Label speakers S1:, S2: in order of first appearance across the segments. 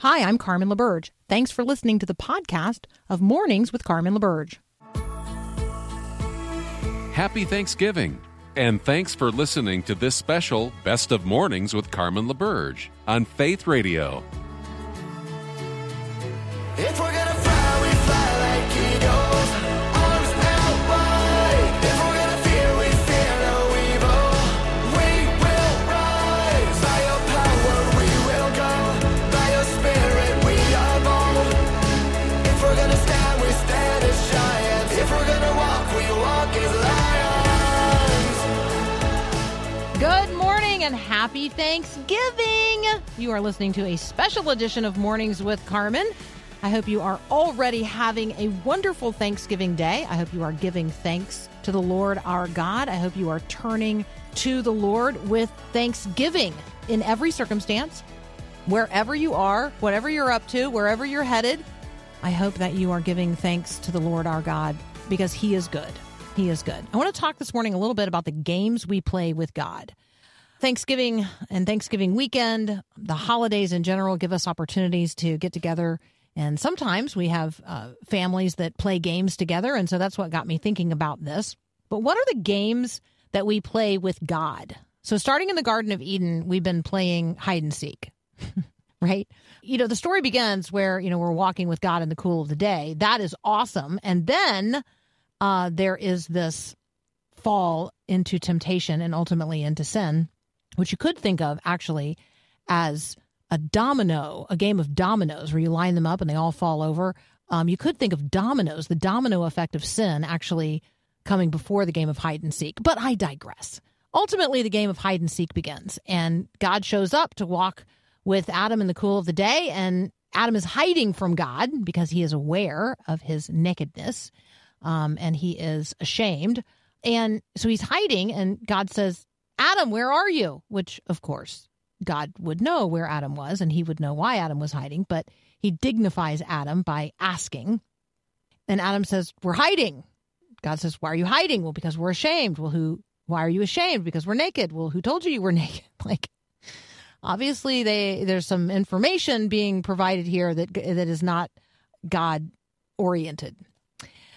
S1: Hi, I'm Carmen LaBerge. Thanks for listening to the podcast of Mornings with Carmen LaBerge.
S2: Happy Thanksgiving, and thanks for listening to this special Best of Mornings with Carmen LaBerge on Faith Radio.
S3: If
S1: happy Thanksgiving. You are listening to a special edition of Mornings with Carmen. I hope you are already having a wonderful Thanksgiving day. I hope you are giving thanks to the Lord our God. I hope you are turning to the Lord with thanksgiving in every circumstance, wherever you are, whatever you're up to, wherever you're headed. I hope that you are giving thanks to the Lord our God because He is good. He is good. I want to talk this morning a little bit about the games we play with God. Thanksgiving and Thanksgiving weekend, the holidays in general give us opportunities to get together. And sometimes we have uh, families that play games together. And so that's what got me thinking about this. But what are the games that we play with God? So, starting in the Garden of Eden, we've been playing hide and seek, right? You know, the story begins where, you know, we're walking with God in the cool of the day. That is awesome. And then uh, there is this fall into temptation and ultimately into sin, which you could think of actually as a domino, a game of dominoes where you line them up and they all fall over. Um, you could think of dominoes, the domino effect of sin actually coming before the game of hide and seek. But I digress. Ultimately, the game of hide and seek begins, and God shows up to walk with Adam in the cool of the day, and Adam is hiding from God because he is aware of his nakedness um, and he is ashamed. And so he's hiding, and God says, Adam, where are you? Which, of course, God would know where Adam was, and he would know why Adam was hiding, but he dignifies Adam by asking. And Adam says, We're hiding. God says, Why are you hiding? Well, because we're ashamed. Well, who why are you ashamed? Because we're naked. Well, who told you you were naked? Like obviously they there's some information being provided here that that is not God oriented.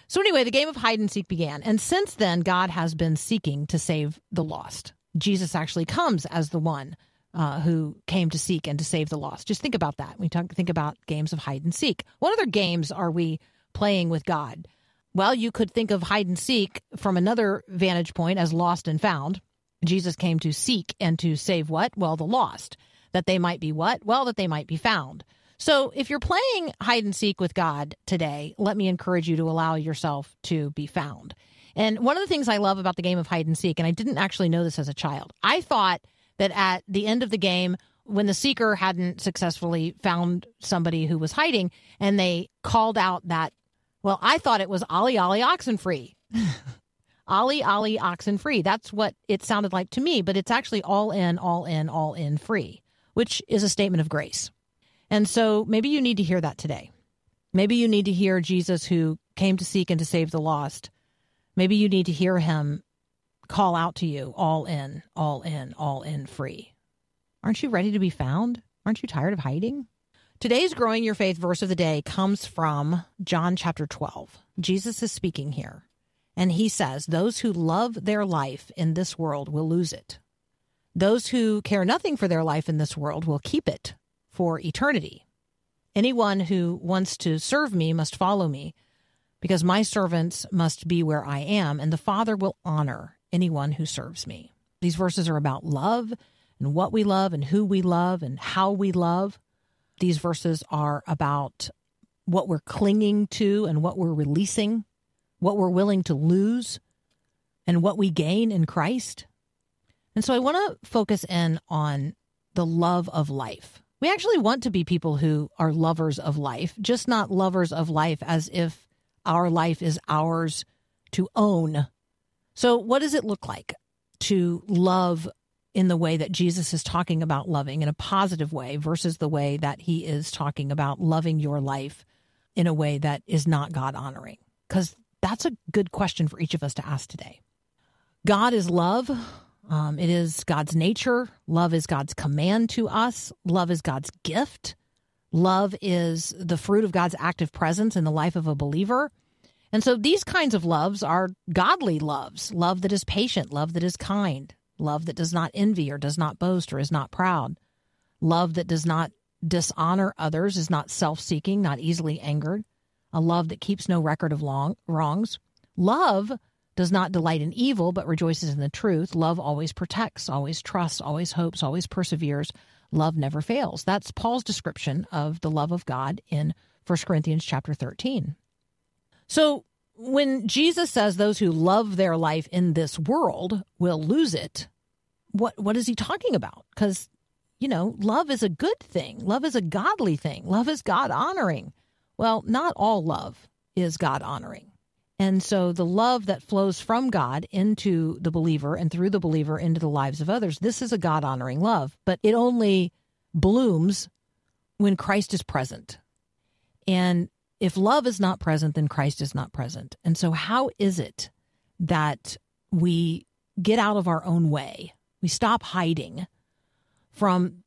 S1: So anyway, the game of hide and seek began. And since then, God has been seeking to save the lost. Jesus actually comes as the one uh, who came to seek and to save the lost. Just think about that. We talk, think about games of hide and seek. What other games are we playing with God? Well, you could think of hide and seek from another vantage point as lost and found. Jesus came to seek and to save what? Well, the lost. That they might be what? Well, that they might be found. So if you're playing hide and seek with God today, let me encourage you to allow yourself to be found. And one of the things I love about the game of hide and seek, and I didn't actually know this as a child, I thought that at the end of the game, when the seeker hadn't successfully found somebody who was hiding and they called out that, well, I thought it was Ollie Ollie Oxenfree. Ollie Ollie Oxenfree. That's what it sounded like to me, but it's actually all in, all in, all in free, which is a statement of grace. And so maybe you need to hear that today. Maybe you need to hear Jesus who came to seek and to save the lost. Maybe you need to hear him call out to you all in, all in, all in free. Aren't you ready to be found? Aren't you tired of hiding? Today's Growing Your Faith verse of the day comes from John chapter 12. Jesus is speaking here, and he says, Those who love their life in this world will lose it. Those who care nothing for their life in this world will keep it for eternity. Anyone who wants to serve me must follow me, because my servants must be where I am, and the Father will honor anyone who serves me. These verses are about love and what we love and who we love and how we love. These verses are about what we're clinging to and what we're releasing, what we're willing to lose, and what we gain in Christ. And so I want to focus in on the love of life. We actually want to be people who are lovers of life, just not lovers of life as if our life is ours to own. So, what does it look like to love in the way that Jesus is talking about loving in a positive way versus the way that he is talking about loving your life in a way that is not God honoring? Because that's a good question for each of us to ask today. God is love. Um, it is God's nature. Love is God's command to us. Love is God's gift. Love is the fruit of God's active presence in the life of a believer. And so these kinds of loves are godly loves love that is patient, love that is kind, love that does not envy or does not boast or is not proud, love that does not dishonor others, is not self seeking, not easily angered, a love that keeps no record of long, wrongs. Love does not delight in evil, but rejoices in the truth. Love always protects, always trusts, always hopes, always perseveres. Love never fails. That's Paul's description of the love of God in 1 Corinthians chapter 13. So when Jesus says those who love their life in this world will lose it, what what is he talking about? Because you know, love is a good thing. Love is a godly thing. Love is God honoring. Well, not all love is God honoring. And so the love that flows from God into the believer and through the believer into the lives of others, this is a God honoring love, but it only blooms when Christ is present. And if love is not present, then Christ is not present. And so, how is it that we get out of our own way? We stop hiding from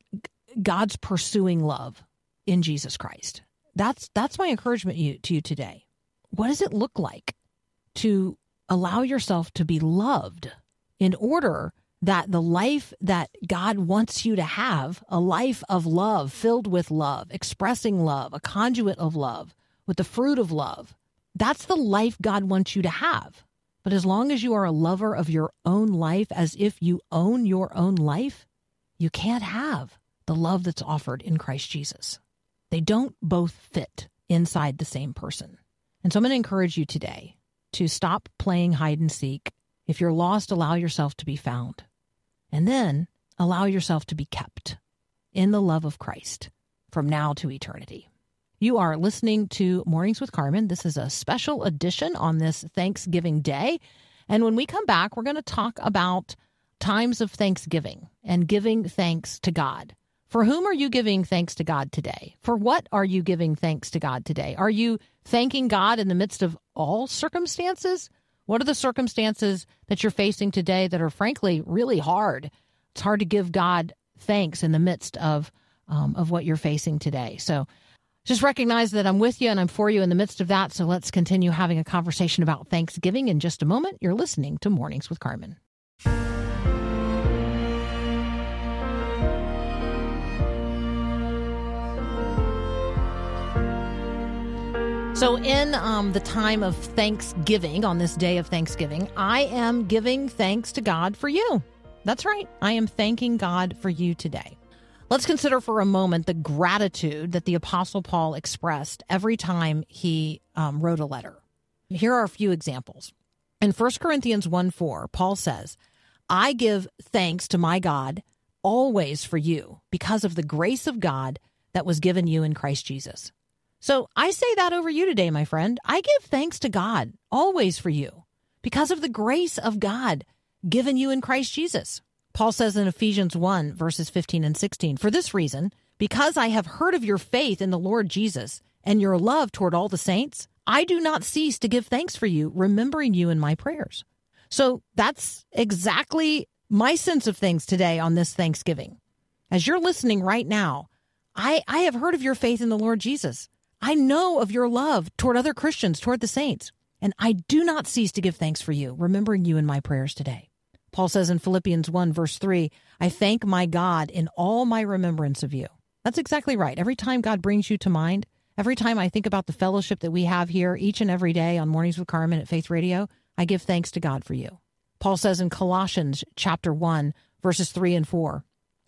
S1: God's pursuing love in Jesus Christ. That's that's my encouragement you, to you today. What does it look like to allow yourself to be loved in order that the life that God wants you to have, a life of love, filled with love, expressing love, a conduit of love, with the fruit of love. That's the life God wants you to have. But as long as you are a lover of your own life, as if you own your own life, you can't have the love that's offered in Christ Jesus. They don't both fit inside the same person. And so I'm going to encourage you today to stop playing hide and seek. If you're lost, allow yourself to be found. And then allow yourself to be kept in the love of Christ from now to eternity. You are listening to Mornings with Carmen. This is a special edition on this Thanksgiving Day. And when we come back, we're going to talk about times of thanksgiving and giving thanks to God. For whom are you giving thanks to God today? For what are you giving thanks to God today? Are you thanking God in the midst of all circumstances? What are the circumstances that you're facing today that are frankly really hard? It's hard to give God thanks in the midst of um, of what you're facing today. So just recognize that I'm with you and I'm for you in the midst of that. So let's continue having a conversation about Thanksgiving in just a moment. You're listening to Mornings with Carmen. So, in um, the time of Thanksgiving, on this day of Thanksgiving, I am giving thanks to God for you. That's right. I am thanking God for you today. Let's consider for a moment the gratitude that the Apostle Paul expressed every time he um, wrote a letter. Here are a few examples. In 1 Corinthians 1 4, Paul says, I give thanks to my God always for you because of the grace of God that was given you in Christ Jesus. So I say that over you today, my friend. I give thanks to God always for you because of the grace of God given you in Christ Jesus. Paul says in Ephesians 1, verses 15 and 16, For this reason, because I have heard of your faith in the Lord Jesus and your love toward all the saints, I do not cease to give thanks for you, remembering you in my prayers. So that's exactly my sense of things today on this Thanksgiving. As you're listening right now, I, I have heard of your faith in the Lord Jesus. I know of your love toward other Christians, toward the saints, and I do not cease to give thanks for you, remembering you in my prayers today. Paul says in Philippians 1, verse 3, I thank my God in all my remembrance of you. That's exactly right. Every time God brings you to mind, every time I think about the fellowship that we have here each and every day on Mornings with Carmen at Faith Radio, I give thanks to God for you. Paul says in Colossians chapter 1, verses 3 and 4,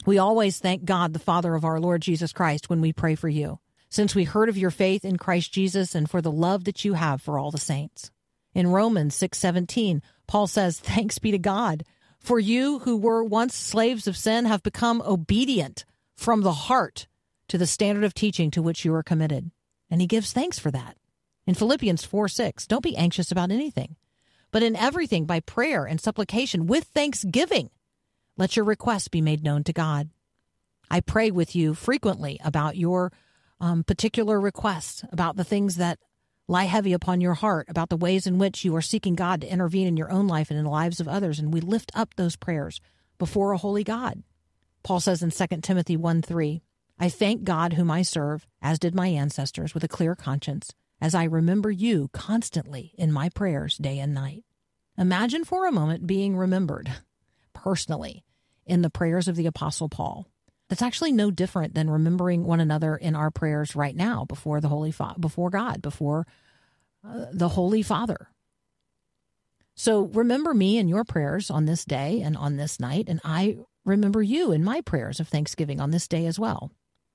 S1: we always thank God, the Father of our Lord Jesus Christ, when we pray for you, since we heard of your faith in Christ Jesus and for the love that you have for all the saints. In Romans 6:17, Paul says, "Thanks be to God for you who were once slaves of sin have become obedient from the heart to the standard of teaching to which you are committed. And he gives thanks for that. In Philippians 4 6, don't be anxious about anything, but in everything by prayer and supplication with thanksgiving, let your requests be made known to God. I pray with you frequently about your um, particular requests, about the things that lie heavy upon your heart about the ways in which you are seeking God to intervene in your own life and in the lives of others. And we lift up those prayers before a holy God. Paul says in 2 Timothy 1 3, I I thank God whom I serve, as did my ancestors, with a clear conscience, as I remember you constantly in my prayers day and night. Imagine for a moment being remembered personally in the prayers of the Apostle Paul. That's actually no different than remembering one another in our prayers right now before the Holy Fa- before God, before uh, the Holy Father. So remember me in your prayers on this day and on this night, and I remember you in my prayers of thanksgiving on this day as well.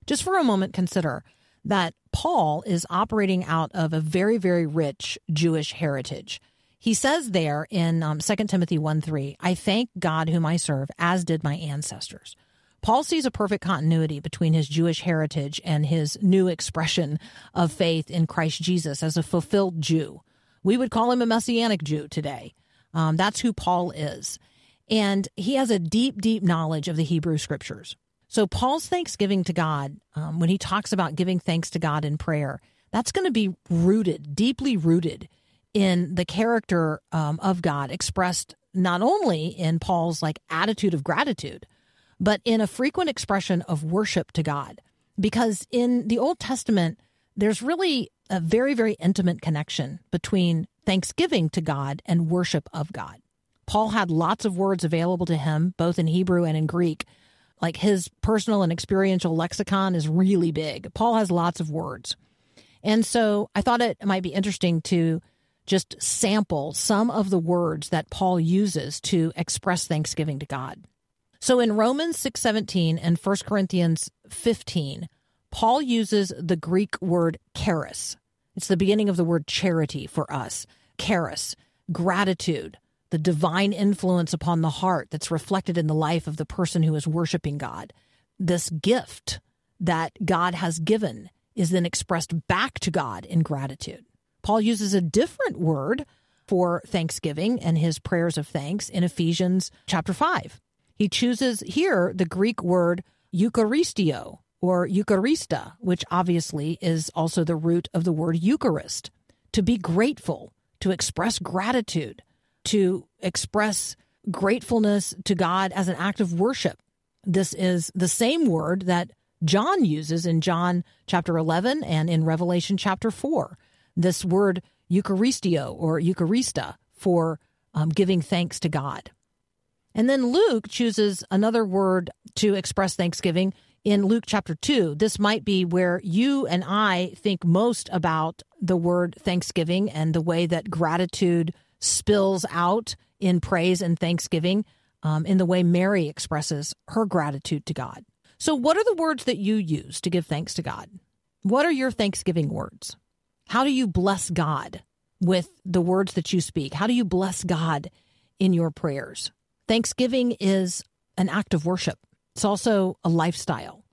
S1: Just for a moment, consider that Paul is operating out of a very, very rich Jewish heritage. He says there in um, 2 Timothy 1 3, I thank God whom I serve, as did my ancestors. Paul sees a perfect continuity between his Jewish heritage and his new expression of faith in Christ Jesus as a fulfilled Jew. We would call him a Messianic Jew today. Um, that's who Paul is. And he has a deep, deep knowledge of the Hebrew scriptures. So, Paul's thanksgiving to God, um, when he talks about giving thanks to God in prayer, that's going to be rooted, deeply rooted in the character um, of God expressed not only in Paul's like attitude of gratitude, but in a frequent expression of worship to God. Because in the Old Testament, there's really a very, very intimate connection between thanksgiving to God and worship of God. Paul had lots of words available to him, both in Hebrew and in Greek. Like his personal and experiential lexicon is really big. Paul has lots of words. And so I thought it might be interesting to just sample some of the words that Paul uses to express thanksgiving to God. So in Romans 6:17 and 1 Corinthians 15, Paul uses the Greek word charis. It's the beginning of the word charity for us. Charis, gratitude, the divine influence upon the heart that's reflected in the life of the person who is worshiping God. This gift that God has given is then expressed back to God in gratitude. Paul uses a different word for thanksgiving and his prayers of thanks in Ephesians chapter 5. He chooses here the Greek word Eucharisteo or Eucharista, which obviously is also the root of the word Eucharist, to be grateful, to express gratitude, to express gratefulness to God as an act of worship. This is the same word that John uses in John chapter 11 and in Revelation chapter 4. This word Eucharisteo or Eucharista for um, giving thanks to God. And then Luke chooses another word to express thanksgiving in Luke chapter 2. This might be where you and I think most about the word thanksgiving and the way that gratitude spills out in praise and thanksgiving um, in the way Mary expresses her gratitude to God. So, what are the words that you use to give thanks to God? What are your thanksgiving words? How do you bless God with the words that you speak? How do you bless God in your prayers? Thanksgiving is an act of worship. It's also a lifestyle.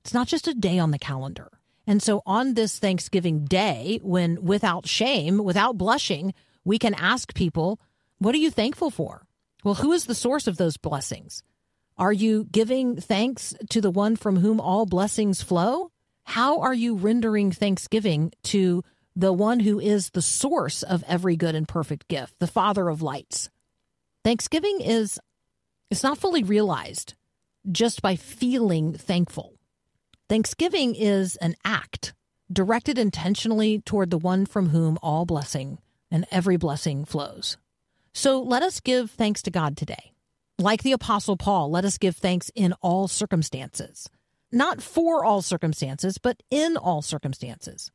S1: It's not just a day on the calendar. And so on this Thanksgiving day, when without shame, without blushing, we can ask people, what are you thankful for? Well, who is the source of those blessings? Are you giving thanks to the one from whom all blessings flow? How are you rendering thanksgiving to the one who is the source of every good and perfect gift, the Father of lights? Thanksgiving is it's not fully realized just by feeling thankful. Thanksgiving is an act directed intentionally toward the one from whom all blessing and every blessing flows. So let us give thanks to God today. Like the Apostle Paul, let us give thanks in all circumstances. Not for all circumstances, but in all circumstances.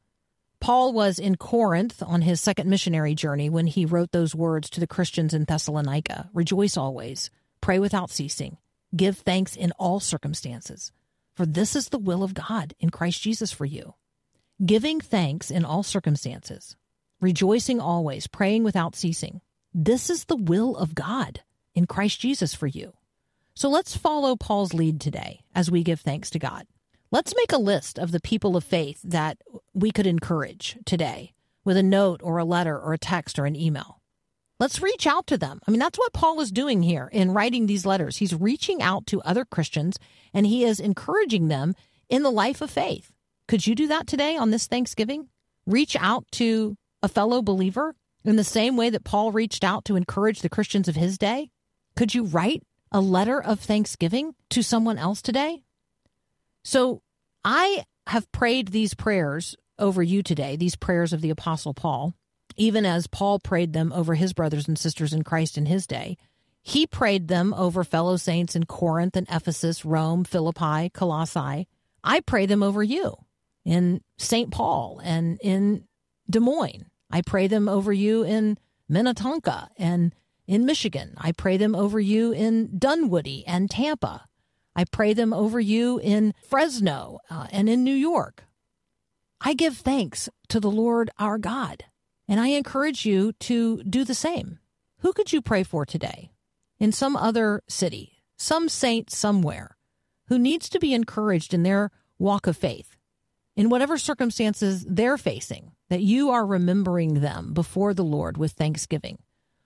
S1: Paul was in Corinth on his second missionary journey when he wrote those words to the Christians in Thessalonica Rejoice always, pray without ceasing, give thanks in all circumstances, for this is the will of God in Christ Jesus for you. Giving thanks in all circumstances, rejoicing always, praying without ceasing. This is the will of God in Christ Jesus for you. So let's follow Paul's lead today as we give thanks to God. Let's make a list of the people of faith that we could encourage today with a note or a letter or a text or an email. Let's reach out to them. I mean, that's what Paul is doing here in writing these letters. He's reaching out to other Christians and he is encouraging them in the life of faith. Could you do that today on this Thanksgiving? Reach out to a fellow believer in the same way that Paul reached out to encourage the Christians of his day? Could you write a letter of thanksgiving to someone else today? So I have prayed these prayers over you today, these prayers of the Apostle Paul, even as Paul prayed them over his brothers and sisters in Christ in his day. He prayed them over fellow saints in Corinth and Ephesus, Rome, Philippi, Colossae. I pray them over you in St. Paul and in Des Moines. I pray them over you in Minnetonka and in Michigan. I pray them over you in Dunwoody and Tampa. I pray them over you in Fresno uh, and in New York. I give thanks to the Lord our God, and I encourage you to do the same. Who could you pray for today? In some other city, some saint somewhere who needs to be encouraged in their walk of faith, in whatever circumstances they're facing, that you are remembering them before the Lord with thanksgiving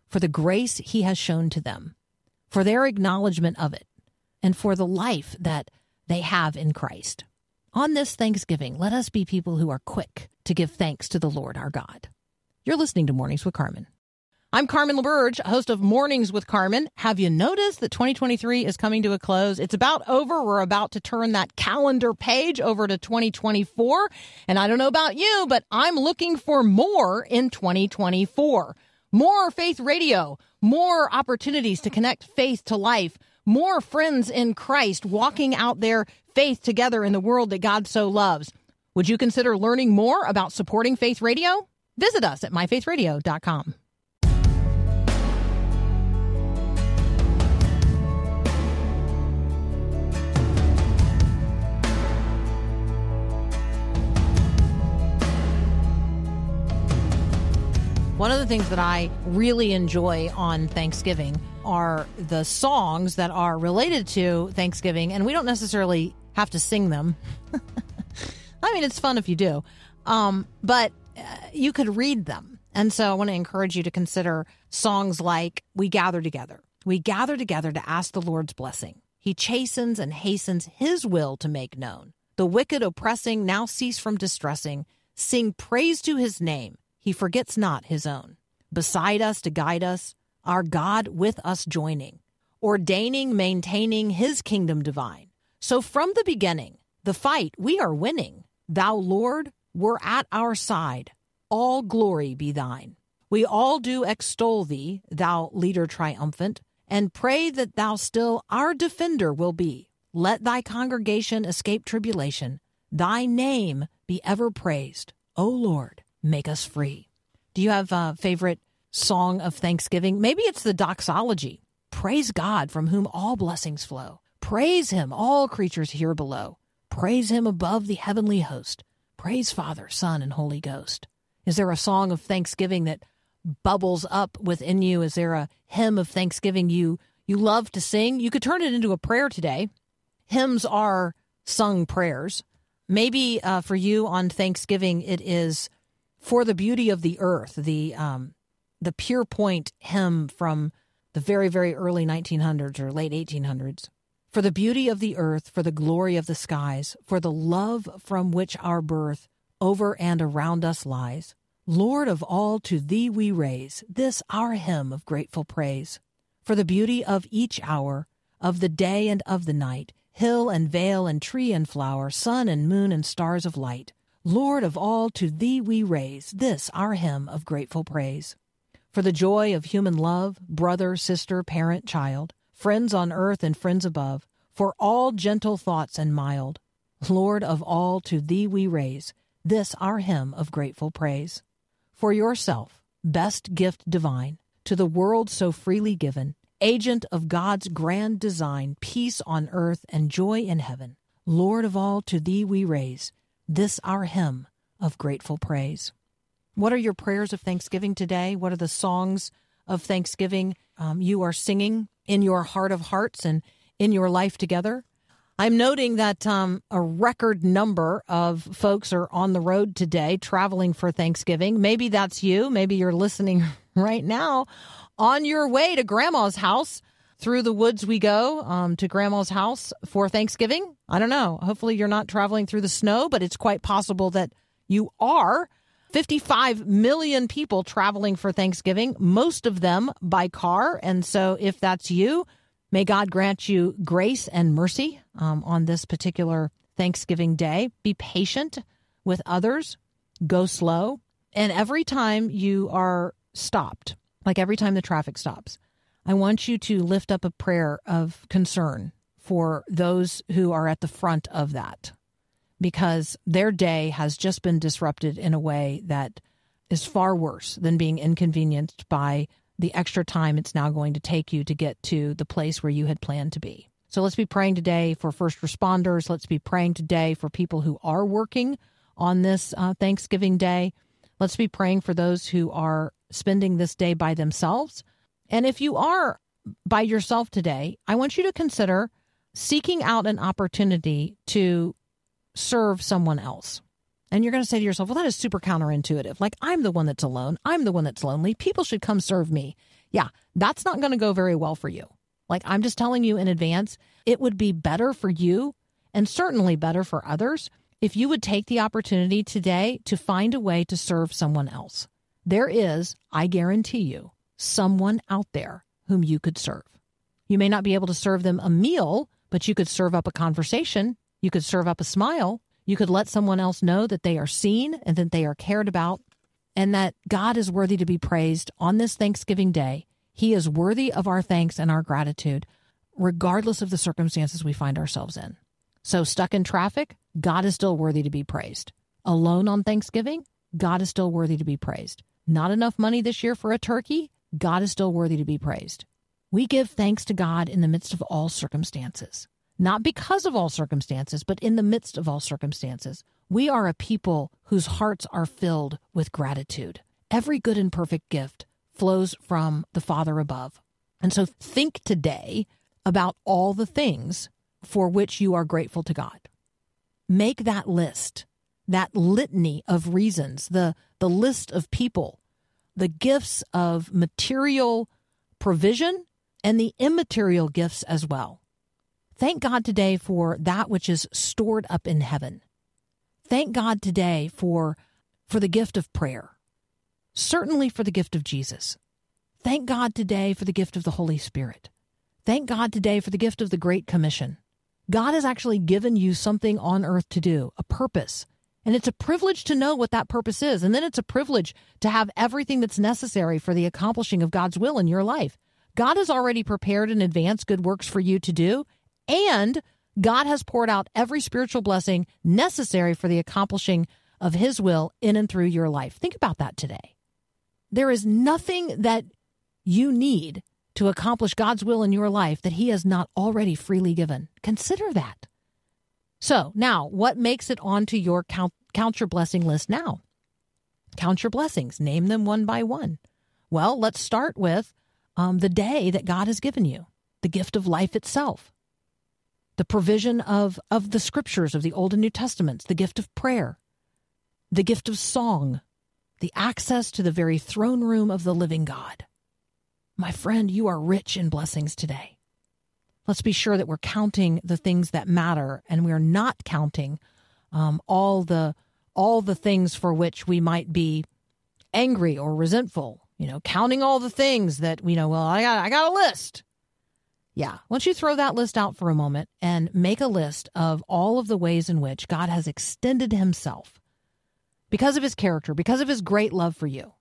S1: for the grace he has shown to them, for their acknowledgement of it, and for the life that they have in Christ. On this Thanksgiving, let us be people who are quick to give thanks to the Lord our God. You're listening to Mornings with Carmen. I'm Carmen LaBerge, host of Mornings with Carmen. Have you noticed that 2023 is coming to a close? It's about over. We're about to turn that calendar page over to 2024. And I don't know about you, but I'm looking for more in 2024. More faith radio, more opportunities to connect faith to life, more friends in Christ walking out their faith together in the world that God so loves. Would you consider learning more about supporting Faith Radio? Visit us at myfaithradio.com. One of the things that I really enjoy on Thanksgiving are the songs that are related to Thanksgiving, and we don't necessarily have to sing them. I mean, it's fun if you do, um, but uh, you could read them. And so I want to encourage you to consider songs like We Gather Together. We gather together to ask the Lord's blessing. He chastens and hastens his will to make known. The wicked oppressing now cease from distressing. Sing praise to his name. He forgets not his own. Beside us to guide us, our God with us joining, ordaining, maintaining his kingdom divine. So from the beginning, the fight we are winning. Thou, Lord, were at our side. All glory be thine. We all do extol thee, thou leader triumphant, and pray that thou still our defender will be. Let thy congregation escape tribulation. Thy name be ever praised. O Lord, make us free. Do you have a favorite song of thanksgiving? Maybe it's the doxology. Praise God from whom all blessings flow. Praise him, all creatures here below. Praise him above the heavenly host. Praise Father, Son, and Holy Ghost. Is there a song of thanksgiving that bubbles up within you? Is there a hymn of thanksgiving you you love to sing? You could turn it into a prayer today. Hymns are sung prayers. Maybe uh, for you on Thanksgiving, it is for the beauty of the earth, the um, the Pierpoint hymn from the very very early 1900s or late 1800s. For the beauty of the earth, for the glory of the skies, for the love from which our birth over and around us lies. Lord of all, to thee we raise this our hymn of grateful praise. For the beauty of each hour, of the day and of the night, hill and vale and tree and flower, sun and moon and stars of light. Lord of all, to thee we raise this our hymn of grateful praise. For the joy of human love, brother, sister, parent, child, friends on earth and friends above, for all gentle thoughts and mild. Lord of all, to thee we raise this our hymn of grateful praise. For yourself, best gift divine, to the world so freely given, agent of God's grand design, peace on earth and joy in heaven. Lord of all, to thee we raise this our hymn of grateful praise. What are your prayers of thanksgiving today? What are the songs of thanksgiving um, you are singing in your heart of hearts and in your life together? I'm noting that um, a record number of folks are on the road today traveling for Thanksgiving. Maybe that's you. Maybe you're listening right now on your way to grandma's house. Through the woods we go um, to grandma's house for Thanksgiving. I don't know. Hopefully, you're not traveling through the snow, but it's quite possible that you are. 55 million people traveling for Thanksgiving, most of them by car. And so, if that's you, may God grant you grace and mercy um, on this particular Thanksgiving Day. Be patient with others, go slow. And every time you are stopped, like every time the traffic stops, I want you to lift up a prayer of concern for those who are at the front of that because their day has just been disrupted in a way that is far worse than being inconvenienced by the extra time it's now going to take you to get to the place where you had planned to be. So let's be praying today for first responders. Let's be praying today for people who are working on this uh, Thanksgiving Day. Let's be praying for those who are spending this day by themselves. And if you are by yourself today, I want you to consider seeking out an opportunity to serve someone else. And you're going to say to yourself, well, that is super counterintuitive. Like, I'm the one that's alone. I'm the one that's lonely. People should come serve me. Yeah, that's not going to go very well for you. Like, I'm just telling you in advance, it would be better for you and certainly better for others if you would take the opportunity today to find a way to serve someone else. There is, I guarantee you, someone out there whom you could serve. You may not be able to serve them a meal, but you could serve up a conversation. You could serve up a smile. You could let someone else know that they are seen and that they are cared about and that God is worthy to be praised on this Thanksgiving Day. He is worthy of our thanks and our gratitude, regardless of the circumstances we find ourselves in. So, stuck in traffic, God is still worthy to be praised. Alone on Thanksgiving, God is still worthy to be praised. Not enough money this year for a turkey, God is still worthy to be praised. We give thanks to God in the midst of all circumstances not because of all circumstances, but in the midst of all circumstances. We are a people whose hearts are filled with gratitude. Every good and perfect gift flows from the Father above. And so think today about all the things for which you are grateful to God. Make that list, that litany of reasons, the, the list of people, the gifts of material provision, and the immaterial gifts as well. Thank God today for that which is stored up in heaven. Thank God today for, for the gift of prayer, certainly for the gift of Jesus. Thank God today for the gift of the Holy Spirit. Thank God today for the gift of the Great Commission. God has actually given you something on earth to do, a purpose. And it's a privilege to know what that purpose is. And then it's a privilege to have everything that's necessary for the accomplishing of God's will in your life. God has already prepared in advance good works for you to do. And God has poured out every spiritual blessing necessary for the accomplishing of His will in and through your life. Think about that today. There is nothing that you need to accomplish God's will in your life that He has not already freely given. Consider that. So, now what makes it onto your count, count your blessing list now? Count your blessings, name them one by one. Well, let's start with um, the day that God has given you, the gift of life itself the provision of, of the scriptures of the Old and New Testaments, the gift of prayer, the gift of song, the access to the very throne room of the living God. My friend, you are rich in blessings today. Let's be sure that we're counting the things that matter and we're not counting um, all the all the things for which we might be angry or resentful. You know, counting all the things that we know. Well, I got I got a list. Yeah. Once you throw that list out for a moment and make a list of all of the ways in which God has extended himself because of his character, because of his great love for you,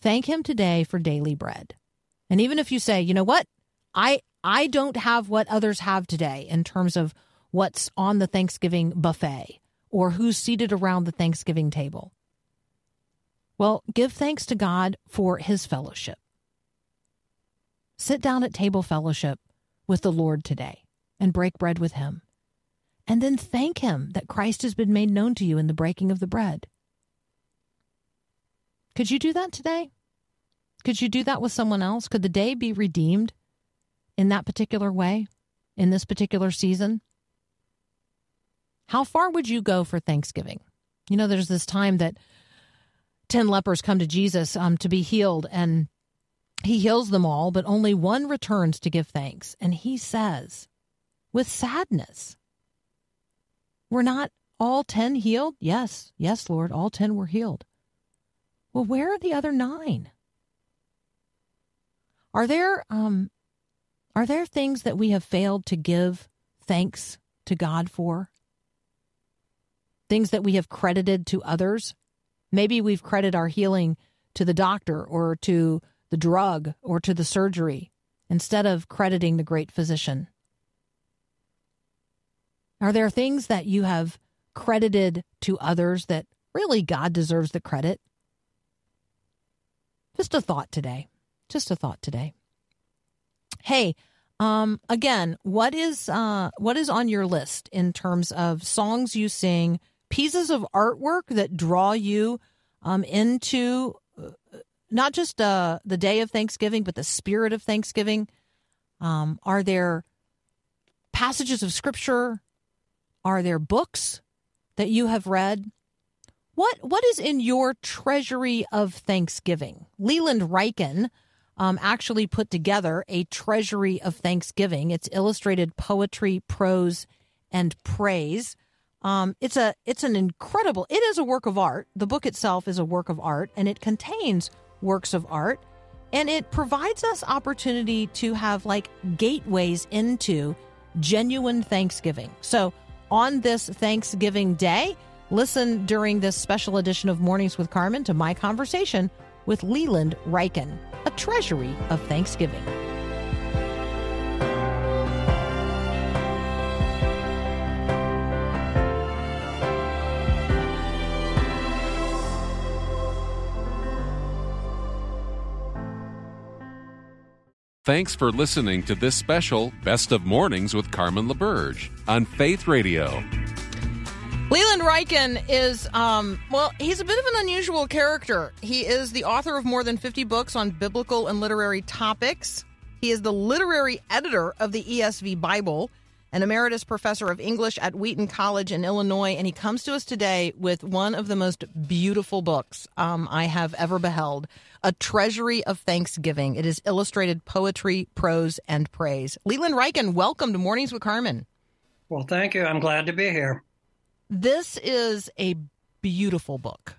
S1: thank him today for daily bread. And even if you say, you know what, I, I don't have what others have today in terms of what's on the Thanksgiving buffet or who's seated around the Thanksgiving table. Well, give thanks to God for his fellowship Sit down at table fellowship with the Lord today and break bread with him. And then thank him that Christ has been made known to you in the breaking of the bread. Could you do that today? Could you do that with someone else? Could the day be redeemed in that particular way, in this particular season? How far would you go for Thanksgiving? You know, there's this time that 10 lepers come to Jesus um, to be healed, and he heals them all, but only one returns to give thanks. And he says, with sadness, Were not all ten healed? Yes, yes, Lord, all ten were healed. Well, where are the other nine? Are there um are there things that we have failed to give thanks to God for? Things that we have credited to others? Maybe we've credited our healing to the doctor or to the drug or to the surgery instead of crediting the great physician. Are there things that you have credited to others that really God deserves the credit? Just a thought today. Just a thought today. Hey, um, again, what is uh, what is on your list in terms of songs you sing, pieces of artwork that draw you um, into uh, not just uh, the day of Thanksgiving, but the spirit of Thanksgiving? Um, are there passages of scripture? Are there books that you have read? What what is in your treasury of Thanksgiving? Leland Ryken um, actually put together a treasury of Thanksgiving. It's illustrated poetry, prose, and praise. Um, it's a it's an incredible. It is a work of art. The book itself is a work of art, and it contains works of art, and it provides us opportunity to have like gateways into genuine Thanksgiving. So on this Thanksgiving Day, listen during this special edition of Mornings with Carmen to my conversation with Leland Ryken, a treasury of Thanksgiving.
S2: Thanks for listening to this special Best of Mornings with Carmen LaBerge on Faith Radio.
S1: Leland Ryken is, um, well, he's a bit of an unusual character. He is the author of more than 50 books on biblical and literary topics. He is the literary editor of the ESV Bible, an emeritus professor of English at Wheaton College in Illinois, and he comes to us today with one of the most beautiful books um, I have ever beheld A Treasury of Thanksgiving. It is illustrated poetry, prose, and praise. Leland Ryken, welcome to Mornings with Carmen.
S4: Well, thank you. I'm glad to be here.
S1: This is a beautiful book.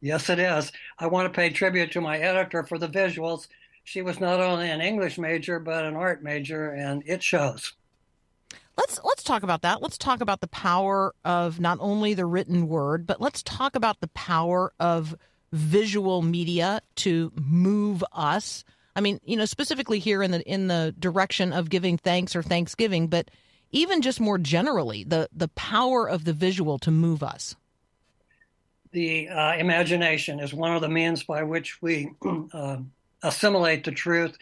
S4: Yes, it is. I want to pay tribute to my editor for the visuals. She was not only an English major, but an art major, and it shows.
S1: Let's let's talk about that. Let's talk about the power of not only the written word, but let's talk about the power of visual media to move us. I mean, you know, specifically here in the in the direction of giving thanks or Thanksgiving, but even just more generally, the the power of the visual to move us.
S4: The uh, imagination is one of the means by which we uh, assimilate the truth,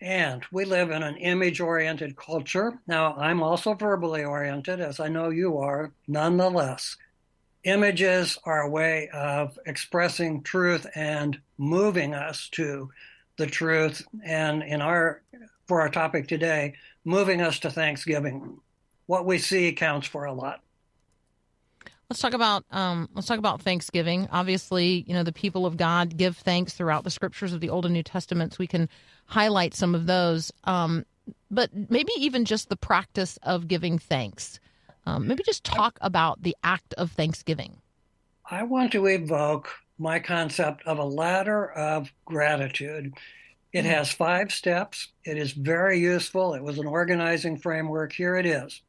S4: and we live in an image oriented culture. Now, I'm also verbally oriented, as I know you are, nonetheless. Images are a way of expressing truth and moving us to the truth. And in our, for our topic today, moving us to Thanksgiving. What we see counts for a lot.
S1: Let's talk about um, let's talk about Thanksgiving. Obviously, you know the people of God give thanks throughout the scriptures of the Old and New Testaments. We can highlight some of those, um, but maybe even just the practice of giving thanks. Um, maybe just talk about the act of Thanksgiving.
S4: I want to evoke my concept of a ladder of gratitude. It has five steps. It is very useful. It was an organizing framework. Here it is.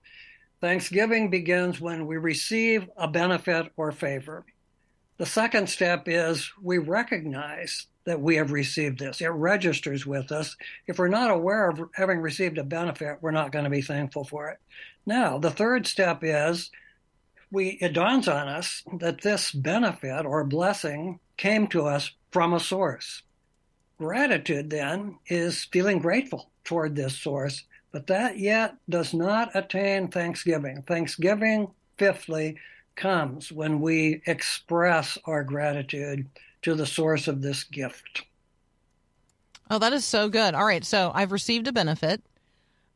S4: Thanksgiving begins when we receive a benefit or favor. The second step is we recognize that we have received this. It registers with us. If we're not aware of having received a benefit, we're not going to be thankful for it. Now, the third step is we it dawns on us that this benefit or blessing came to us from a source. Gratitude then is feeling grateful toward this source, but that yet does not attain thanksgiving. Thanksgiving, fifthly, comes when we express our gratitude to the source of this gift.
S1: Oh, that is so good. All right, so I've received a benefit.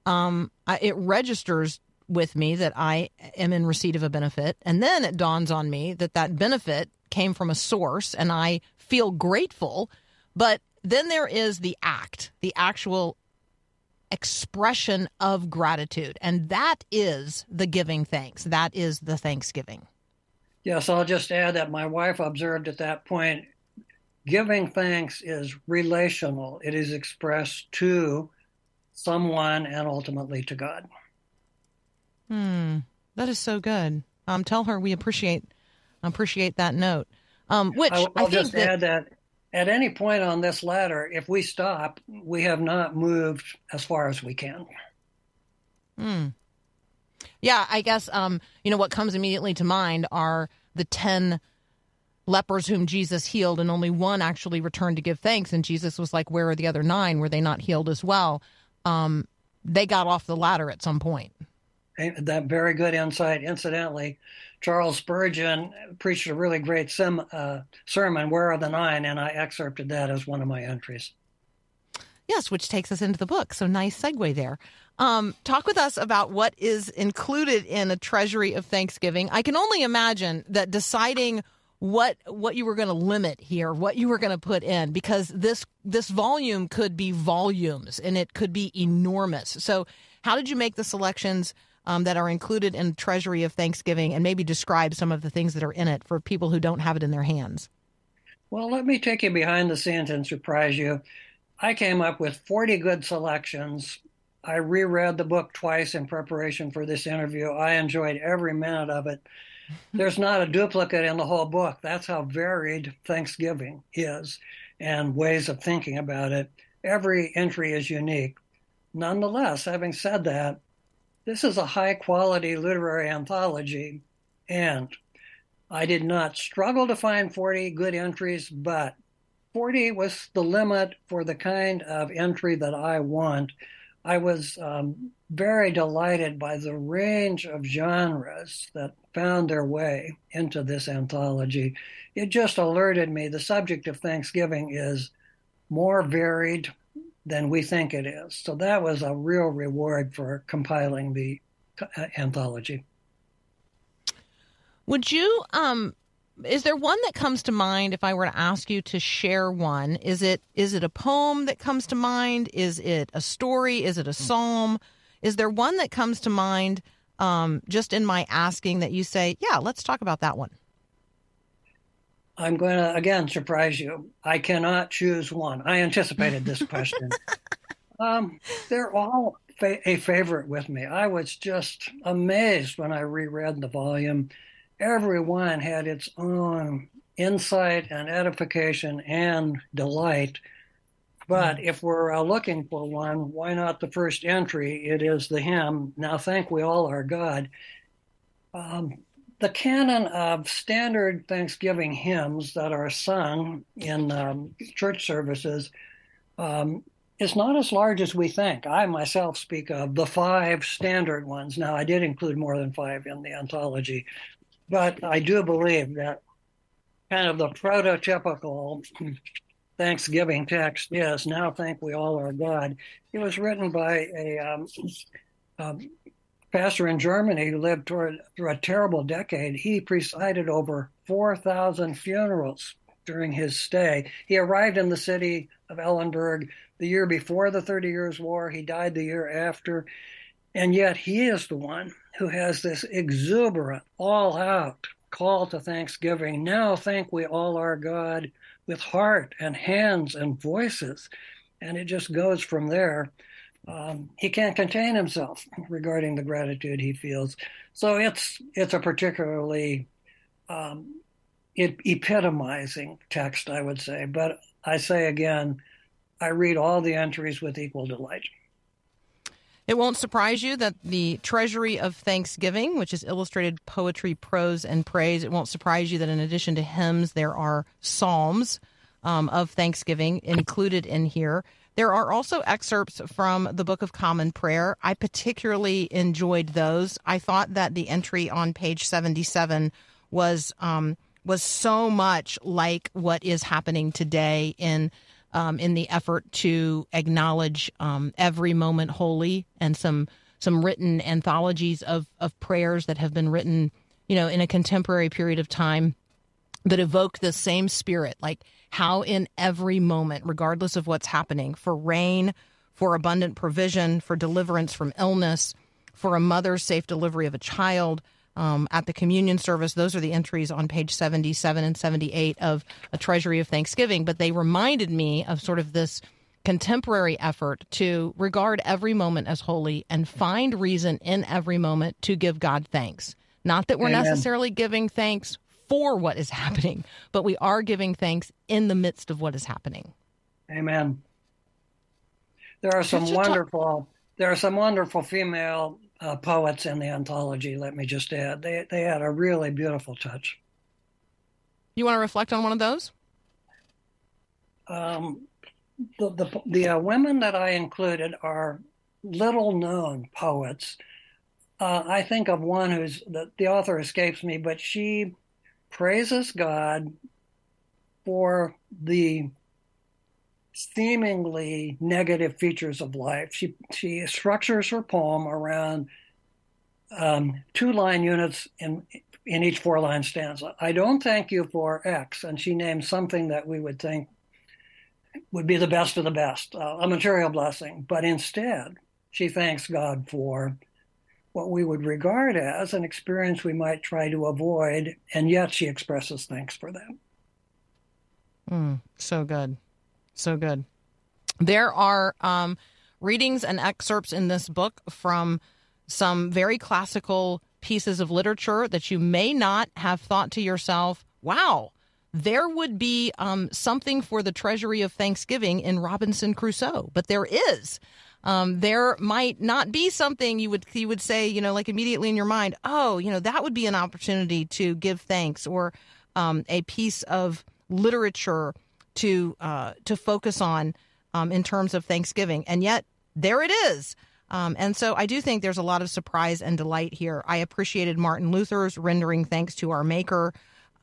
S1: Um, I, it registers with me that I am in receipt of a benefit, and then it dawns on me that that benefit came from a source, and I feel grateful. But then there is the act, the actual expression of gratitude, and that is the giving thanks. That is the Thanksgiving.
S4: Yes, I'll just add that my wife observed at that point giving thanks is relational, it is expressed to someone and ultimately to God. Hmm.
S1: That is so good. Um, tell her we appreciate appreciate that note. Um, which
S4: I'll
S1: think
S4: just
S1: that
S4: add that at any point on this ladder, if we stop, we have not moved as far as we can.
S1: Yeah, I guess um, you know what comes immediately to mind are the ten lepers whom Jesus healed, and only one actually returned to give thanks. And Jesus was like, "Where are the other nine? Were they not healed as well?" Um, they got off the ladder at some point.
S4: And That very good insight. Incidentally, Charles Spurgeon preached a really great uh, sermon, Where Are the Nine? And I excerpted that as one of my entries.
S1: Yes, which takes us into the book. So nice segue there. Um, talk with us about what is included in a treasury of Thanksgiving. I can only imagine that deciding what what you were going to limit here, what you were going to put in, because this this volume could be volumes and it could be enormous. So, how did you make the selections um, that are included in Treasury of Thanksgiving, and maybe describe some of the things that are in it for people who don't have it in their hands?
S4: Well, let me take you behind the scenes and surprise you. I came up with 40 good selections. I reread the book twice in preparation for this interview. I enjoyed every minute of it. There's not a duplicate in the whole book. That's how varied Thanksgiving is and ways of thinking about it. Every entry is unique. Nonetheless, having said that, this is a high quality literary anthology, and I did not struggle to find 40 good entries, but 40 was the limit for the kind of entry that I want. I was um, very delighted by the range of genres that found their way into this anthology. It just alerted me the subject of Thanksgiving is more varied than we think it is. So that was a real reward for compiling the uh, anthology.
S1: Would you um is there one that comes to mind if I were to ask you to share one? Is it is it a poem that comes to mind? Is it a story? Is it a psalm? Is there one that comes to mind um, just in my asking that you say, yeah, let's talk about that one?
S4: I'm going to again surprise you. I cannot choose one. I anticipated this question. um, they're all fa- a favorite with me. I was just amazed when I reread the volume. Every one had its own insight and edification and delight. But if we're uh, looking for one, why not the first entry? It is the hymn, Now Thank We All Our God. Um, the canon of standard Thanksgiving hymns that are sung in um, church services um, is not as large as we think. I myself speak of the five standard ones. Now, I did include more than five in the anthology, but I do believe that kind of the prototypical Thanksgiving text is Now Thank We All Our God. It was written by a um, um, pastor in Germany who lived toward, through a terrible decade. He presided over 4,000 funerals during his stay. He arrived in the city of Eilenburg the year before the Thirty Years' War. He died the year after. And yet he is the one who has this exuberant, all out call to thanksgiving. Now thank we all our God with heart and hands and voices. And it just goes from there um, he can't contain himself regarding the gratitude he feels. So it's it's a particularly um, it, epitomizing text, I would say. But I say again, I read all the entries with equal delight.
S1: It won't surprise you that the Treasury of Thanksgiving, which is illustrated poetry, prose, and praise, it won't surprise you that in addition to hymns, there are psalms um, of Thanksgiving included in here. There are also excerpts from the Book of Common Prayer. I particularly enjoyed those. I thought that the entry on page 77 was um, was so much like what is happening today in um, in the effort to acknowledge um, every moment holy and some some written anthologies of of prayers that have been written, you know, in a contemporary period of time that evoke the same spirit, like how in every moment, regardless of what's happening, for rain, for abundant provision, for deliverance from illness, for a mother's safe delivery of a child. Um, at the communion service, those are the entries on page 77 and 78 of A Treasury of Thanksgiving. But they reminded me of sort of this contemporary effort to regard every moment as holy and find reason in every moment to give God thanks. Not that we're
S4: Amen.
S1: necessarily giving thanks for what is happening, but we are giving thanks in the midst of what is happening.
S4: Amen. There are some
S1: Just to talk-
S4: wonderful. There are some wonderful female uh, poets in the anthology. Let me just add, they they had a really beautiful touch.
S1: You want to reflect on one of those?
S4: Um, the the the uh, women that I included are little known poets. Uh, I think of one who's the, the author escapes me, but she praises God for the seemingly negative features of life. She she structures her poem around um, two line units in in each four line stanza. I don't thank you for X, and she names something that we would think would be the best of the best, uh, a material blessing. But instead, she thanks God for what we would regard as an experience we might try to avoid, and yet she expresses thanks for that.
S1: Mm, so good. So good. There are um, readings and excerpts in this book from some very classical pieces of literature that you may not have thought to yourself, wow, there would be um, something for the treasury of Thanksgiving in Robinson Crusoe, but there is. Um, there might not be something you would you would say, you know, like immediately in your mind, oh, you know, that would be an opportunity to give thanks, or um, a piece of literature to uh, to focus on um, in terms of Thanksgiving, and yet there it is. Um, and so I do think there's a lot of surprise and delight here. I appreciated Martin Luther's rendering thanks to our Maker.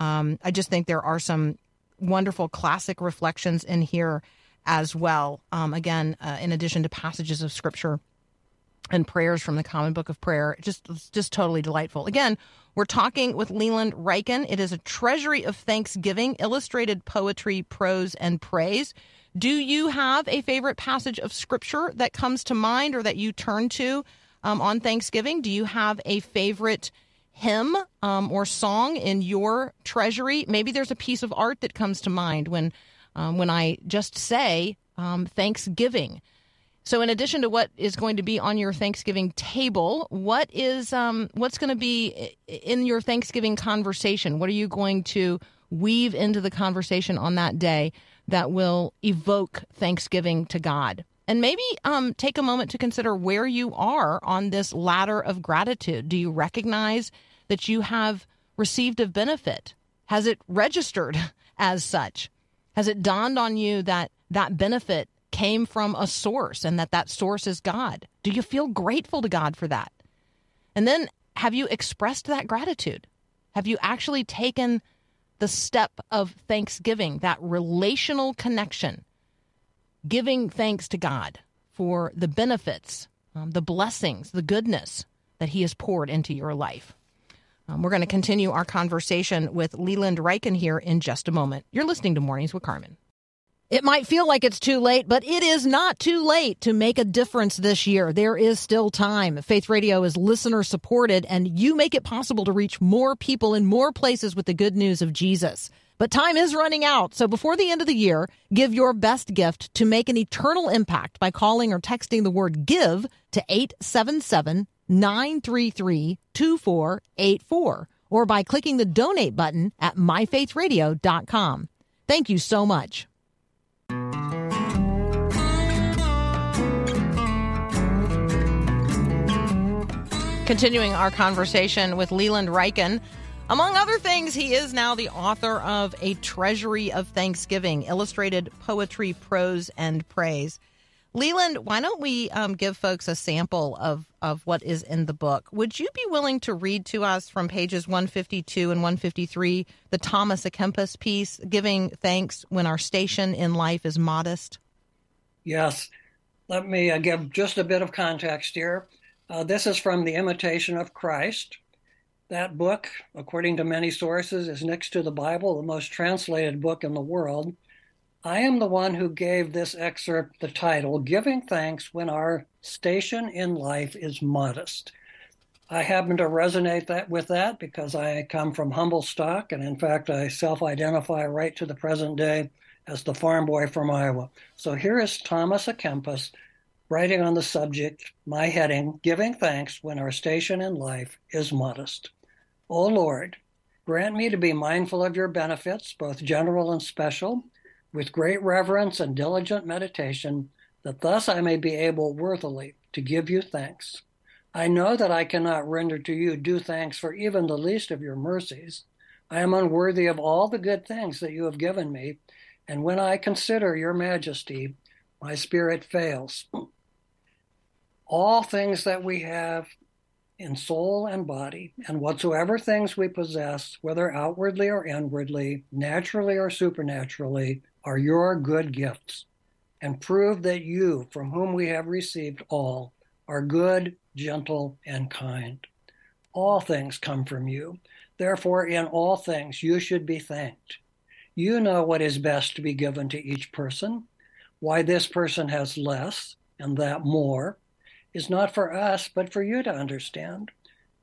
S1: Um, I just think there are some wonderful classic reflections in here as well. Um, again, uh, in addition to passages of scripture and prayers from the Common Book of Prayer, just just totally delightful. Again, we're talking with Leland Ryken. It is a treasury of Thanksgiving, illustrated poetry, prose, and praise. Do you have a favorite passage of scripture that comes to mind or that you turn to um, on Thanksgiving? Do you have a favorite hymn um, or song in your treasury? Maybe there's a piece of art that comes to mind when um, when I just say um, Thanksgiving. So, in addition to what is going to be on your Thanksgiving table, what is um, what's going to be in your Thanksgiving conversation? What are you going to weave into the conversation on that day that will evoke Thanksgiving to God? And maybe um, take a moment to consider where you are on this ladder of gratitude. Do you recognize that you have received a benefit? Has it registered as such? Has it dawned on you that that benefit came from a source and that that source is God? Do you feel grateful to God for that? And then have you expressed that gratitude? Have you actually taken the step of thanksgiving, that relational connection, giving thanks to God for the benefits, um, the blessings, the goodness that He has poured into your life? Um, we're going to continue our conversation with Leland Ryken here in just a moment. You're listening to Mornings with Carmen. It might feel like it's too late, but it is not too late to make a difference this year. There is still time. Faith Radio is listener supported, and you make it possible to reach more people in more places with the good news of Jesus. But time is running out, so before the end of the year, give your best gift to make an eternal impact by calling or texting the word GIVE to 877 933 2484 or by clicking the donate button at myfaithradio.com. Thank you so much. Continuing our conversation with Leland Ryken. Among other things, he is now the author of A Treasury of Thanksgiving, illustrated poetry, prose, and praise. Leland, why don't we um, give folks a sample of, of what is in the book? Would you be willing to read to us from pages 152 and 153 the Thomas à Kempis piece, giving thanks when our station in life is modest?
S4: Yes. Let me uh, give just a bit of context here. Uh, this is from The Imitation of Christ. That book, according to many sources, is next to the Bible, the most translated book in the world. I am the one who gave this excerpt the title, Giving Thanks When Our Station in Life is Modest. I happen to resonate that with that because I come from humble stock, and in fact, I self-identify right to the present day as the farm boy from Iowa. So here is Thomas à Kempis writing on the subject, my heading, Giving Thanks When Our Station in Life is Modest. O Lord, grant me to be mindful of your benefits, both general and special, with great reverence and diligent meditation, that thus I may be able worthily to give you thanks. I know that I cannot render to you due thanks for even the least of your mercies. I am unworthy of all the good things that you have given me, and when I consider your majesty, my spirit fails. All things that we have in soul and body, and whatsoever things we possess, whether outwardly or inwardly, naturally or supernaturally, are your good gifts, and prove that you, from whom we have received all, are good, gentle, and kind. All things come from you. Therefore, in all things, you should be thanked. You know what is best to be given to each person, why this person has less and that more is not for us, but for you to understand.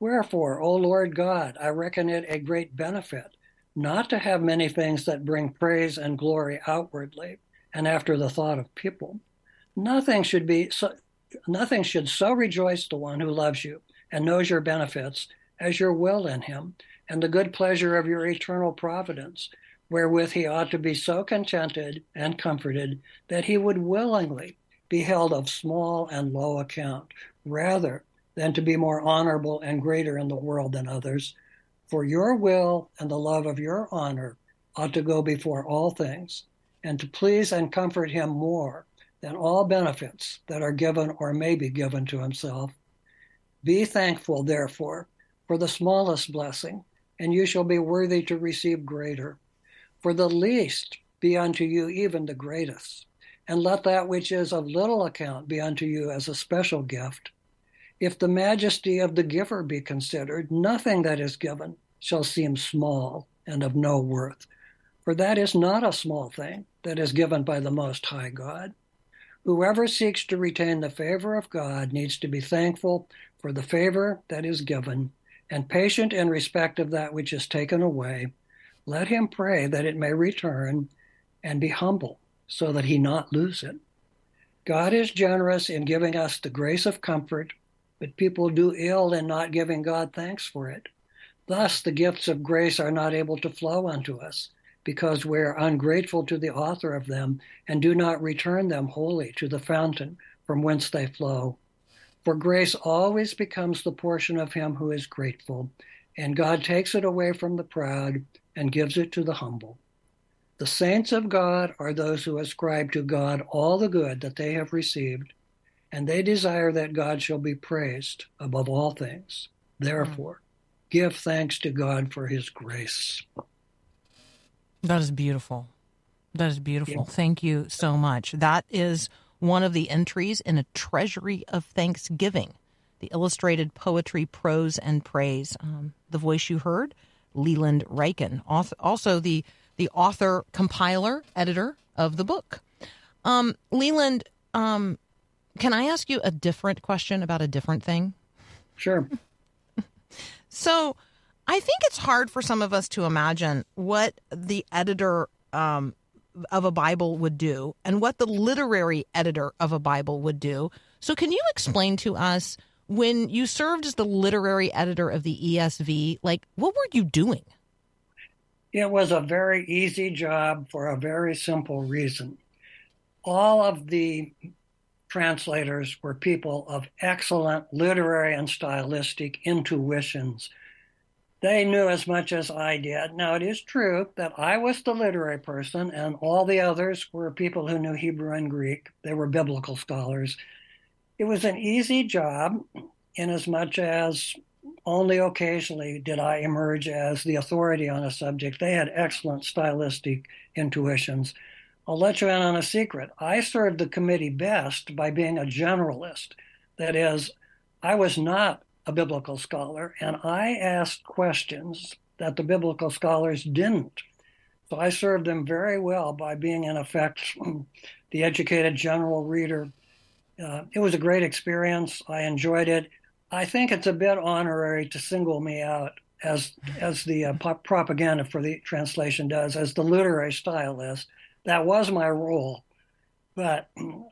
S4: Wherefore, O Lord God, I reckon it a great benefit not to have many things that bring praise and glory outwardly and after the thought of people. Nothing should be so, nothing should so rejoice the one who loves you and knows your benefits as your will in him and the good pleasure of your eternal providence, wherewith he ought to be so contented and comforted that he would willingly be held of small and low account, rather than to be more honorable and greater in the world than others. For your will and the love of your honor ought to go before all things, and to please and comfort him more than all benefits that are given or may be given to himself. Be thankful, therefore, for the smallest blessing, and you shall be worthy to receive greater. For the least be unto you even the greatest and let that which is of little account be unto you as a special gift. If the majesty of the giver be considered, nothing that is given shall seem small and of no worth, for that is not a small thing that is given by the Most High God. Whoever seeks to retain the favor of God needs to be thankful for the favor that is given and patient in respect of that which is taken away. Let him pray that it may return and be humble so that he not lose it. God is generous in giving us the grace of comfort, but people do ill in not giving God thanks for it. Thus, the gifts of grace are not able to flow unto us because we are ungrateful to the author of them and do not return them wholly to the fountain from whence they flow. For grace always becomes the portion of him who is grateful, and God takes it away from the proud and gives it to the humble. The saints of God are those who ascribe to God all the good that they have received, and they desire that God shall be praised above all things. Therefore, give thanks to God for his grace.
S1: That is beautiful. That is beautiful.
S4: Yeah.
S1: Thank you so much. That is one of the entries in a treasury of thanksgiving, the illustrated poetry, prose, and praise. Um, the voice you heard, Leland author, also the the author, compiler, editor of the book. Um, Leland, um, can I ask you a different question about a different thing?
S4: Sure.
S1: So, I think it's hard for some of us to imagine what the editor um, of a Bible would do and what the literary editor of a Bible would do. So, can you explain to us when you served as the literary editor of the ESV, like what were you doing?
S4: It was a very easy job for a very simple reason. All of the translators were people of excellent literary and stylistic intuitions. They knew as much as I did. Now, it is true that I was the literary person, and all the others were people who knew Hebrew and Greek. They were biblical scholars. It was an easy job, inasmuch as only occasionally did I emerge as the authority on a subject. They had excellent stylistic intuitions. I'll let you in on a secret. I served the committee best by being a generalist. That is, I was not a biblical scholar, and I asked questions that the biblical scholars didn't. So I served them very well by being, in effect, the educated general reader. Uh, it was a great experience. I enjoyed it. I think it's a bit honorary to single me out as as the uh, propaganda for the translation does, as the literary stylist. That was my role, but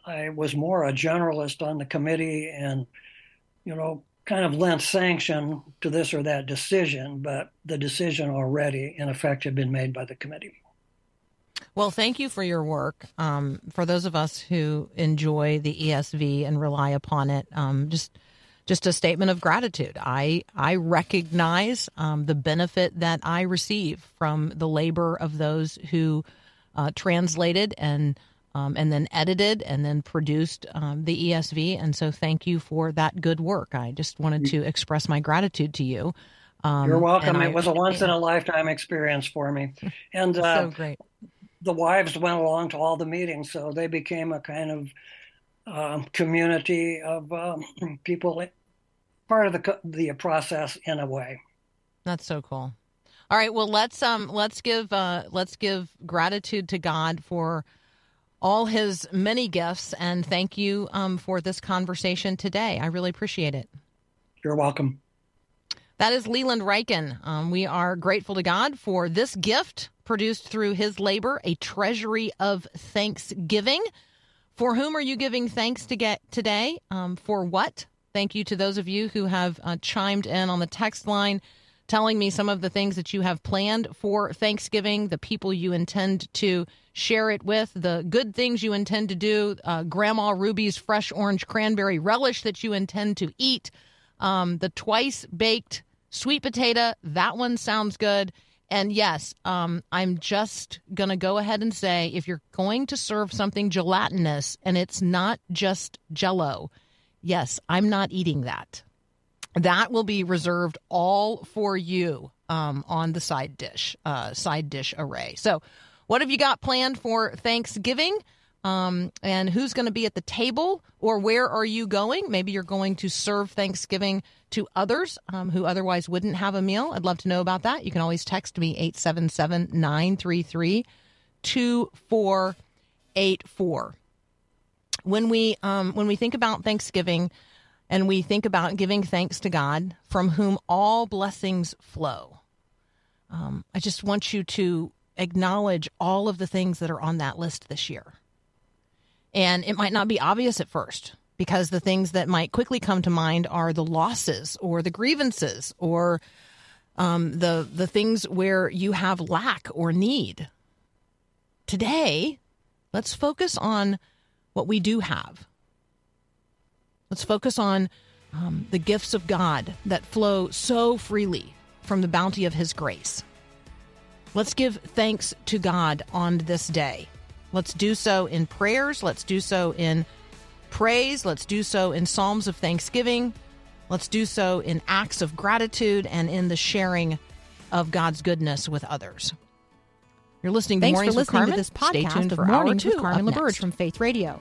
S4: I was more a generalist on the committee, and you know, kind of lent sanction to this or that decision. But the decision already, in effect, had been made by the committee.
S1: Well, thank you for your work. Um, for those of us who enjoy the ESV and rely upon it, um, just just a statement of gratitude. I I recognize um, the benefit that I receive from the labor of those who uh, translated and um, and then edited and then produced um, the ESV. And so, thank you for that good work. I just wanted to express my gratitude to you. Um,
S4: You're welcome.
S1: I-
S4: it was a once in a lifetime experience for me, and uh,
S1: so great.
S4: the wives went along to all the meetings, so they became a kind of um, community of um, people, part of the the process in a way.
S1: That's so cool. All right, well let's um let's give uh let's give gratitude to God for all his many gifts and thank you um for this conversation today. I really appreciate it.
S4: You're welcome.
S1: That is Leland Ryken. Um, we are grateful to God for this gift produced through his labor, a treasury of thanksgiving. For whom are you giving thanks to get today? Um, for what? Thank you to those of you who have uh, chimed in on the text line, telling me some of the things that you have planned for Thanksgiving, the people you intend to share it with, the good things you intend to do, uh, Grandma Ruby's fresh orange cranberry relish that you intend to eat, um, the twice baked sweet potato. That one sounds good. And yes, um, I'm just going to go ahead and say if you're going to serve something gelatinous and it's not just jello, yes, I'm not eating that. That will be reserved all for you um, on the side dish, uh, side dish array. So, what have you got planned for Thanksgiving? Um, and who's going to be at the table, or where are you going? Maybe you're going to serve Thanksgiving to others um, who otherwise wouldn't have a meal. I'd love to know about that. You can always text me 877 933 2484. When we um, when we think about Thanksgiving and we think about giving thanks to God, from whom all blessings flow, um, I just want you to acknowledge all of the things that are on that list this year. And it might not be obvious at first because the things that might quickly come to mind are the losses or the grievances or um, the the things where you have lack or need. Today, let's focus on what we do have. Let's focus on um, the gifts of God that flow so freely from the bounty of His grace. Let's give thanks to God on this day. Let's do so in prayers. Let's do so in praise. Let's do so in psalms of thanksgiving. Let's do so in acts of gratitude and in the sharing of God's goodness with others. You're listening to
S5: Thanks
S1: Mornings
S5: for
S1: with
S5: listening
S1: Carmen.
S5: to this
S1: Stay
S5: podcast
S1: tuned
S5: of
S1: for
S5: Mornings with Carmen
S1: up
S5: from Faith Radio.